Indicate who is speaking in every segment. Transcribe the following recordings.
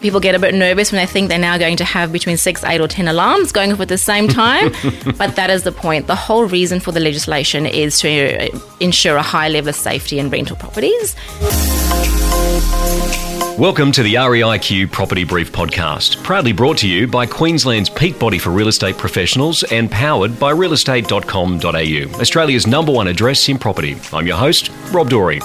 Speaker 1: People get a bit nervous when they think they're now going to have between six, eight, or 10 alarms going off at the same time. but that is the point. The whole reason for the legislation is to ensure a high level of safety in rental properties.
Speaker 2: Welcome to the REIQ Property Brief podcast, proudly brought to you by Queensland's peak body for real estate professionals and powered by realestate.com.au, Australia's number one address in property. I'm your host, Rob Dory.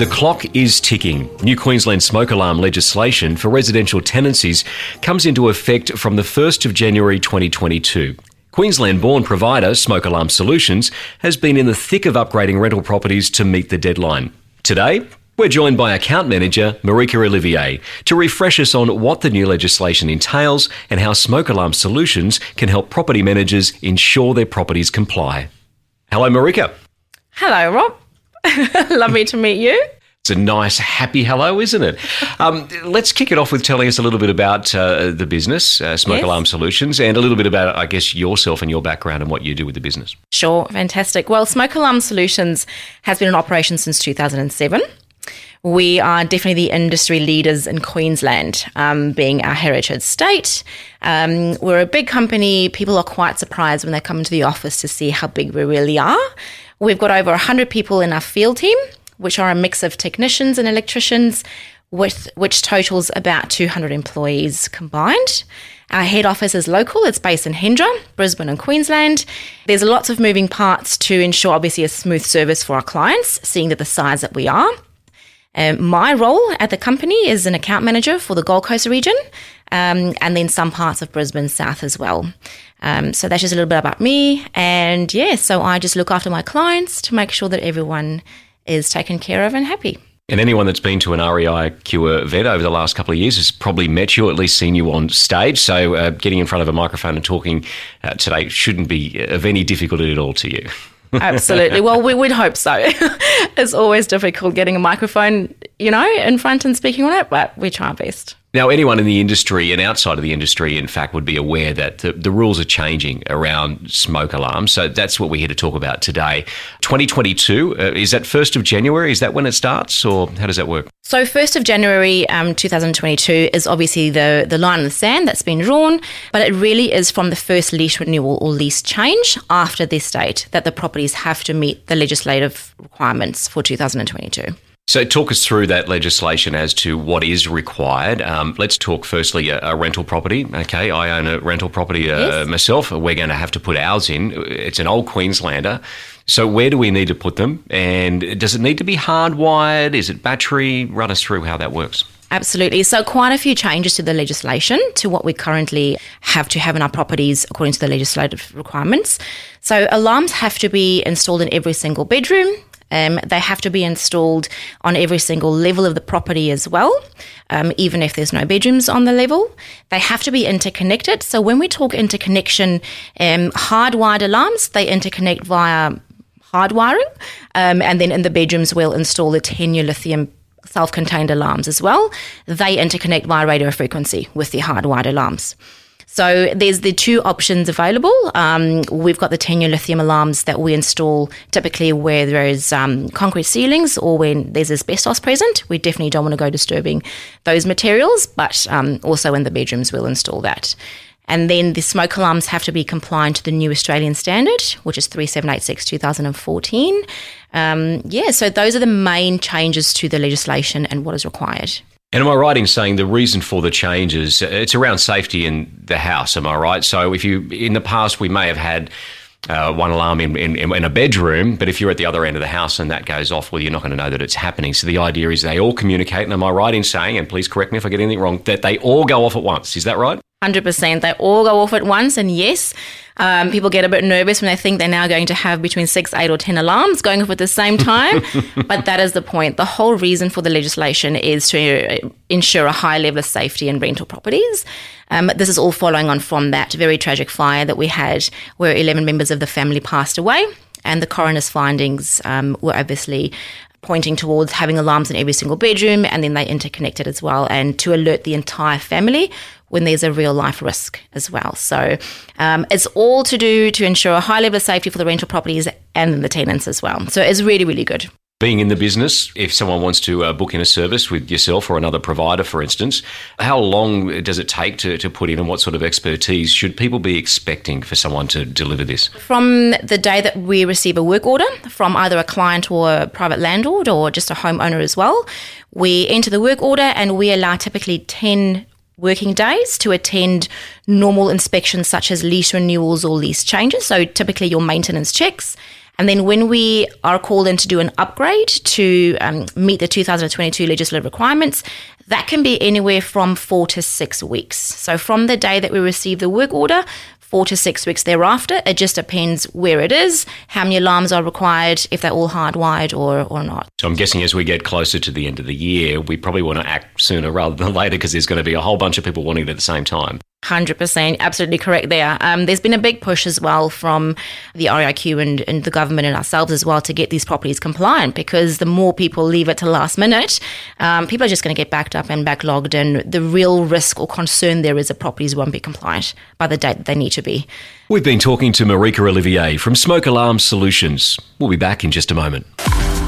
Speaker 2: The clock is ticking. New Queensland smoke alarm legislation for residential tenancies comes into effect from the 1st of January 2022. Queensland born provider Smoke Alarm Solutions has been in the thick of upgrading rental properties to meet the deadline. Today, we're joined by account manager Marika Olivier to refresh us on what the new legislation entails and how Smoke Alarm Solutions can help property managers ensure their properties comply. Hello, Marika.
Speaker 1: Hello, Rob. Lovely to meet you.
Speaker 2: It's a nice, happy hello, isn't it? Um, let's kick it off with telling us a little bit about uh, the business, uh, Smoke yes. Alarm Solutions, and a little bit about, I guess, yourself and your background and what you do with the business.
Speaker 1: Sure, fantastic. Well, Smoke Alarm Solutions has been in operation since 2007. We are definitely the industry leaders in Queensland, um, being our heritage state. Um, we're a big company. People are quite surprised when they come into the office to see how big we really are. We've got over 100 people in our field team, which are a mix of technicians and electricians, with which totals about 200 employees combined. Our head office is local, it's based in Hendra, Brisbane, and Queensland. There's lots of moving parts to ensure, obviously, a smooth service for our clients, seeing that the size that we are. Um, my role at the company is an account manager for the Gold Coast region um, and then some parts of Brisbane South as well. Um, so that's just a little bit about me. And yeah, so I just look after my clients to make sure that everyone is taken care of and happy.
Speaker 2: And anyone that's been to an REI REIQ event over the last couple of years has probably met you, or at least seen you on stage. So uh, getting in front of a microphone and talking uh, today shouldn't be of any difficulty at all to you.
Speaker 1: Absolutely. Well, we would hope so. it's always difficult getting a microphone, you know, in front and speaking on it, but we try our best.
Speaker 2: Now, anyone in the industry and outside of the industry, in fact, would be aware that the, the, rules are changing around smoke alarms. So that's what we're here to talk about today. 2022, uh, is that 1st of January? Is that when it starts, or how does that work?
Speaker 1: So, 1st of January um, 2022 is obviously the, the line in the sand that's been drawn, but it really is from the first lease renewal or lease change after this date that the properties have to meet the legislative requirements for 2022.
Speaker 2: So, talk us through that legislation as to what is required. Um, let's talk firstly a, a, rental property. Okay, I own a rental property uh, yes. myself. We're going to have to put ours in. It's an old Queenslander. So, where do we need to put them? And does it need to be hardwired? Is it battery? Run us through how that works.
Speaker 1: Absolutely. So, quite a few changes to the legislation to what we currently have to have in our properties according to the legislative requirements. So, alarms have to be installed in every single bedroom, um, they have to be installed on every single level of the property as well, um, even if there's no bedrooms on the level. They have to be interconnected. So when we talk interconnection, um, hardwired alarms, they interconnect via hardwiring. Um, and then in the bedrooms, we'll install the 10 lithium self contained alarms as well. They interconnect via radio frequency with the hardwired alarms. So there's the two options available. Um, we've got the 10 year lithium alarms that we install typically where there's um, concrete ceilings or when there's asbestos present. We definitely don't want to go disturbing those materials, but um, also in the bedrooms we'll install that. And then the smoke alarms have to be compliant to the new Australian standard, which is 3786 2014. Um, yeah, so those are the main changes to the legislation and what is required.
Speaker 2: And am I right in saying the reason for the changes it's around safety in the house? Am I right? So if you in the past we may have had uh, one alarm in, in, in, a bedroom, but if you're at the other end of the house and that goes off, well, you're not going to know that it's happening. So the idea is they all communicate. And am I right in saying, and please correct me if I get anything wrong, that they all go off at once? Is that right?
Speaker 1: 100%. They all go off at once. And yes, um, people get a bit nervous when they think they're now going to have between six, eight, or 10 alarms going off at the same time. but that is the point. The whole reason for the legislation is to ensure a high level of safety in rental properties. Um, this is all following on from that very tragic fire that we had where 11 members of the family passed away. And the coroner's findings um, were obviously pointing towards having alarms in every single bedroom and then they interconnected as well and to alert the entire family when there's a real life risk as well. So um, it's all to do to ensure a high level of safety for the rental properties and the tenants as well. So it's really, really good
Speaker 2: being in the business, if someone wants to uh, book in a service with yourself or another provider, for instance, how long does it take to, to put in and what sort of expertise should people be expecting for someone to deliver this?
Speaker 1: From the day that we receive a work order from either a client or a private landlord or just a homeowner as well, we enter the work order and we allow typically 10 working days to attend normal inspections such as lease renewals or lease changes. So typically your maintenance checks and then when we are called in to do an upgrade to um, meet the 2022 legislative requirements, that can be anywhere from four to six weeks. So from the day that we receive the work order, four to six weeks thereafter. It just depends where it is, how many alarms are required, if they're all hardwired or, or not.
Speaker 2: So I'm guessing as we get closer to the end of the year, we probably want to act sooner rather than later because there's going to be a whole bunch of people wanting it at the same time.
Speaker 1: 100%, absolutely correct there. Um, there's been a big push as well from the RIQ and, and the government and ourselves as well to get these properties compliant because the more people leave it to last minute, um, people are just going to get backed up and backlogged. And the real risk or concern there is that properties won't be compliant by the date they need to be.
Speaker 2: We've been talking to Marika Olivier from Smoke Alarm Solutions. We'll be back in just a moment.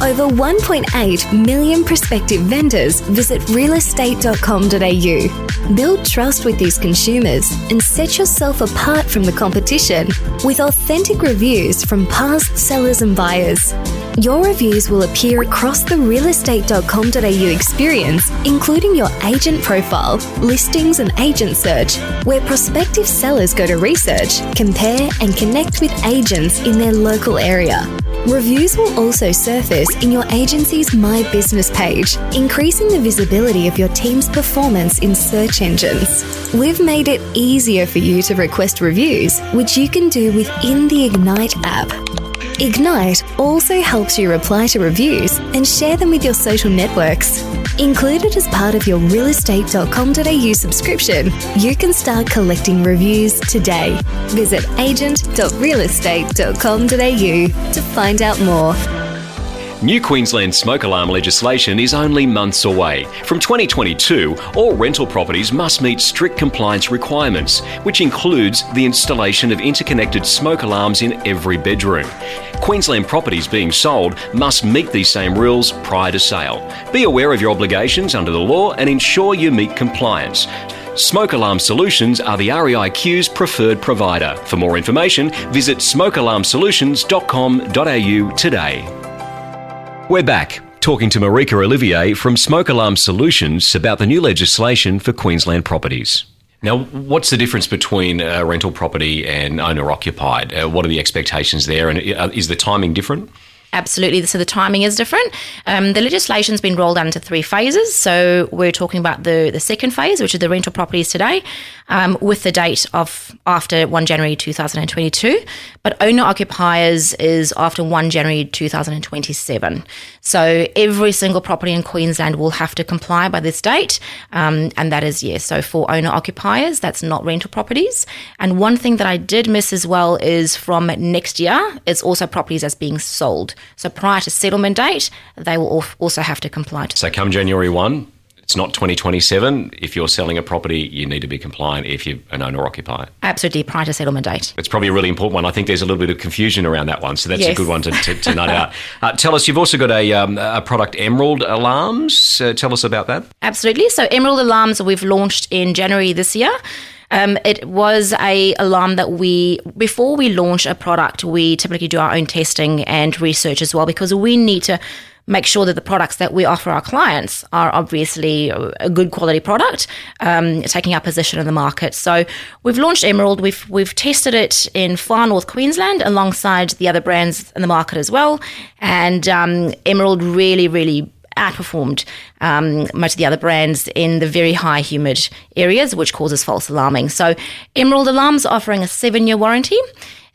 Speaker 3: Over 1.8 million prospective vendors visit realestate.com.au. Build trust with these consumers and set yourself apart from the competition with authentic reviews from past sellers and buyers. Your reviews will appear across the realestate.com.au experience, including your agent profile, listings, and agent search, where prospective sellers go to research, compare, and connect with agents in their local area. Reviews will also surface in your agency's My Business page, increasing the visibility of your team's performance in search engines. We've made it easier for you to request reviews, which you can do within the Ignite app. Ignite also helps you reply to reviews and share them with your social networks. Included as part of your realestate.com.au subscription, you can start collecting reviews today. Visit agent.realestate.com.au to find out more.
Speaker 2: New Queensland smoke alarm legislation is only months away. From 2022, all rental properties must meet strict compliance requirements, which includes the installation of interconnected smoke alarms in every bedroom. Queensland properties being sold must meet these same rules prior to sale. Be aware of your obligations under the law and ensure you meet compliance. Smoke Alarm Solutions are the REIQ's preferred provider. For more information, visit smokealarmsolutions.com.au today. We're back talking to Marika Olivier from Smoke Alarm Solutions about the new legislation for Queensland properties. Now, what's the difference between a rental property and owner occupied? Uh, what are the expectations there, and uh, is the timing different?
Speaker 1: Absolutely. So the timing is different. Um, the legislation's been rolled out into three phases. So we're talking about the, the second phase, which is the rental properties today, um, with the date of after 1 January 2022. But owner occupiers is after 1 January 2027. So every single property in Queensland will have to comply by this date. Um, and that is, yes, so for owner occupiers, that's not rental properties. And one thing that I did miss as well is from next year, it's also properties as being sold. So prior to settlement date, they will also have to comply to.
Speaker 2: So come January 1, it's not 2027. If you're selling a property, you need to be compliant if you're an owner occupier.
Speaker 1: Absolutely, prior to settlement date.
Speaker 2: It's probably a really important one. I think there's a little bit of confusion around that one, so that's yes. a good one to, to, to note out. Uh, tell us, you've also got a, um, a product, Emerald Alarms. Uh, tell us about that.
Speaker 1: Absolutely. So, Emerald Alarms we've launched in January this year. Um, it was a alarm that we before we launch a product, we typically do our own testing and research as well because we need to make sure that the products that we offer our clients are obviously a good quality product, um, taking our position in the market. So we've launched Emerald. We've we've tested it in far north Queensland alongside the other brands in the market as well, and um, Emerald really really outperformed um, most of the other brands in the very high humid areas, which causes false alarming. So, Emerald Alarms offering a seven year warranty.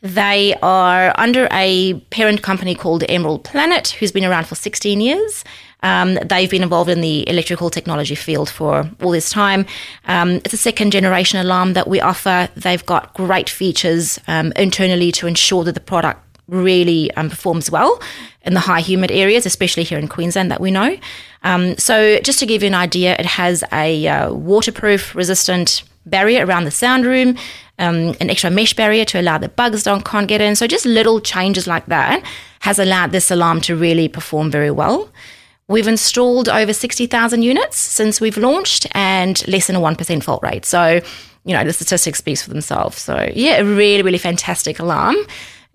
Speaker 1: They are under a parent company called Emerald Planet, who's been around for 16 years. Um, they've been involved in the electrical technology field for all this time. Um, it's a second generation alarm that we offer. They've got great features um, internally to ensure that the product really um, performs well in the high humid areas, especially here in Queensland that we know. Um, so, just to give you an idea, it has a uh, waterproof, resistant barrier around the sound room, um, an extra mesh barrier to allow the bugs don't can't get in. So, just little changes like that has allowed this alarm to really perform very well. We've installed over 60,000 units since we've launched and less than a 1% fault rate. So, you know, the statistics speaks for themselves. So, yeah, a really, really fantastic alarm.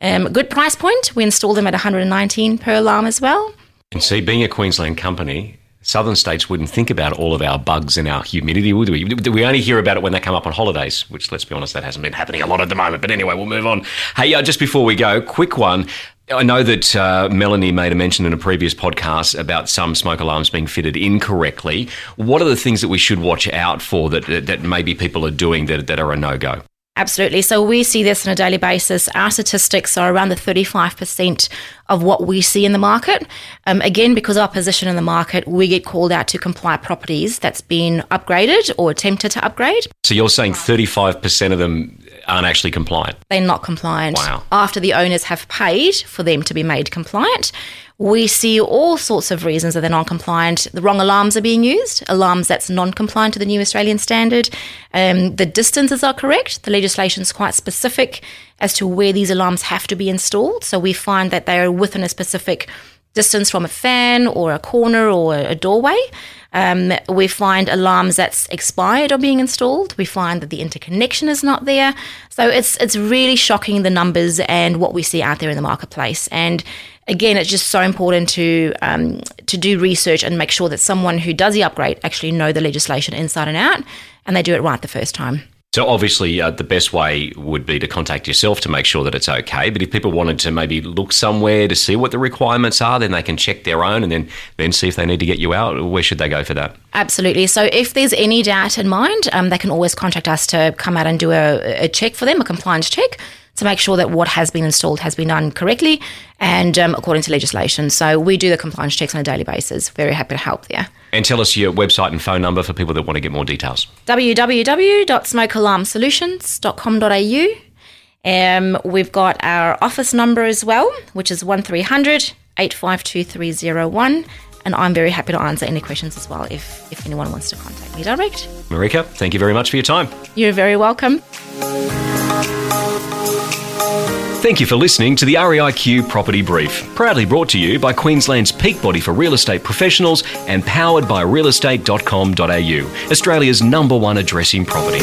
Speaker 1: Um, good price point. We installed them at 119 per alarm as well.
Speaker 2: And see, being a Queensland company, southern states wouldn't think about all of our bugs and our humidity, would we? We only hear about it when they come up on holidays, which, let's be honest, that hasn't been happening a lot at the moment. But anyway, we'll move on. Hey, uh, just before we go, quick one. I know that uh, Melanie made a mention in a previous podcast about some smoke alarms being fitted incorrectly. What are the things that we should watch out for that, that, that maybe people are doing that, that are a no go?
Speaker 1: Absolutely. So we see this on a daily basis. Our statistics are around the 35% of what we see in the market. Um, again, because of our position in the market, we get called out to comply properties that's been upgraded or attempted to upgrade.
Speaker 2: So you're saying 35% of them aren't actually compliant?
Speaker 1: They're not compliant.
Speaker 2: Wow.
Speaker 1: After the owners have paid for them to be made compliant, we see all sorts of reasons that they're non compliant. The wrong alarms are being used, alarms that's non compliant to the new Australian standard. Um, the distances are correct. The legislation is quite specific as to where these alarms have to be installed. So we find that they are within a specific distance from a fan or a corner or a doorway. Um, we find alarms that's expired are being installed. We find that the interconnection is not there. So it's it's really shocking the numbers and what we see out there in the marketplace. And again, it's just so important to um, to do research and make sure that someone who does the upgrade actually know the legislation inside and out, and they do it right the first time.
Speaker 2: So obviously, uh, the best way would be to contact yourself to make sure that it's okay. But if people wanted to maybe look somewhere to see what the requirements are, then they can check their own and then then see if they need to get you out. Where should they go for that?
Speaker 1: Absolutely. So if there's any doubt in mind, um, they can always contact us to come out and do a, a check for them, a compliance check to make sure that what has been installed has been done correctly and um, according to legislation. So we do the compliance checks on a daily basis. Very happy to help there.
Speaker 2: And tell us your website and phone number for people that want to get more details.
Speaker 1: www.smokealarmsolutions.com.au. Um, we've got our office number as well, which is 1300 852301 and I'm very happy to answer any questions as well if, if anyone wants to contact me direct.
Speaker 2: Marika, thank you very much for your time.
Speaker 1: You're very welcome.
Speaker 2: Thank you for listening to the REIQ Property Brief, proudly brought to you by Queensland's peak body for real estate professionals and powered by realestate.com.au, Australia's number one addressing property.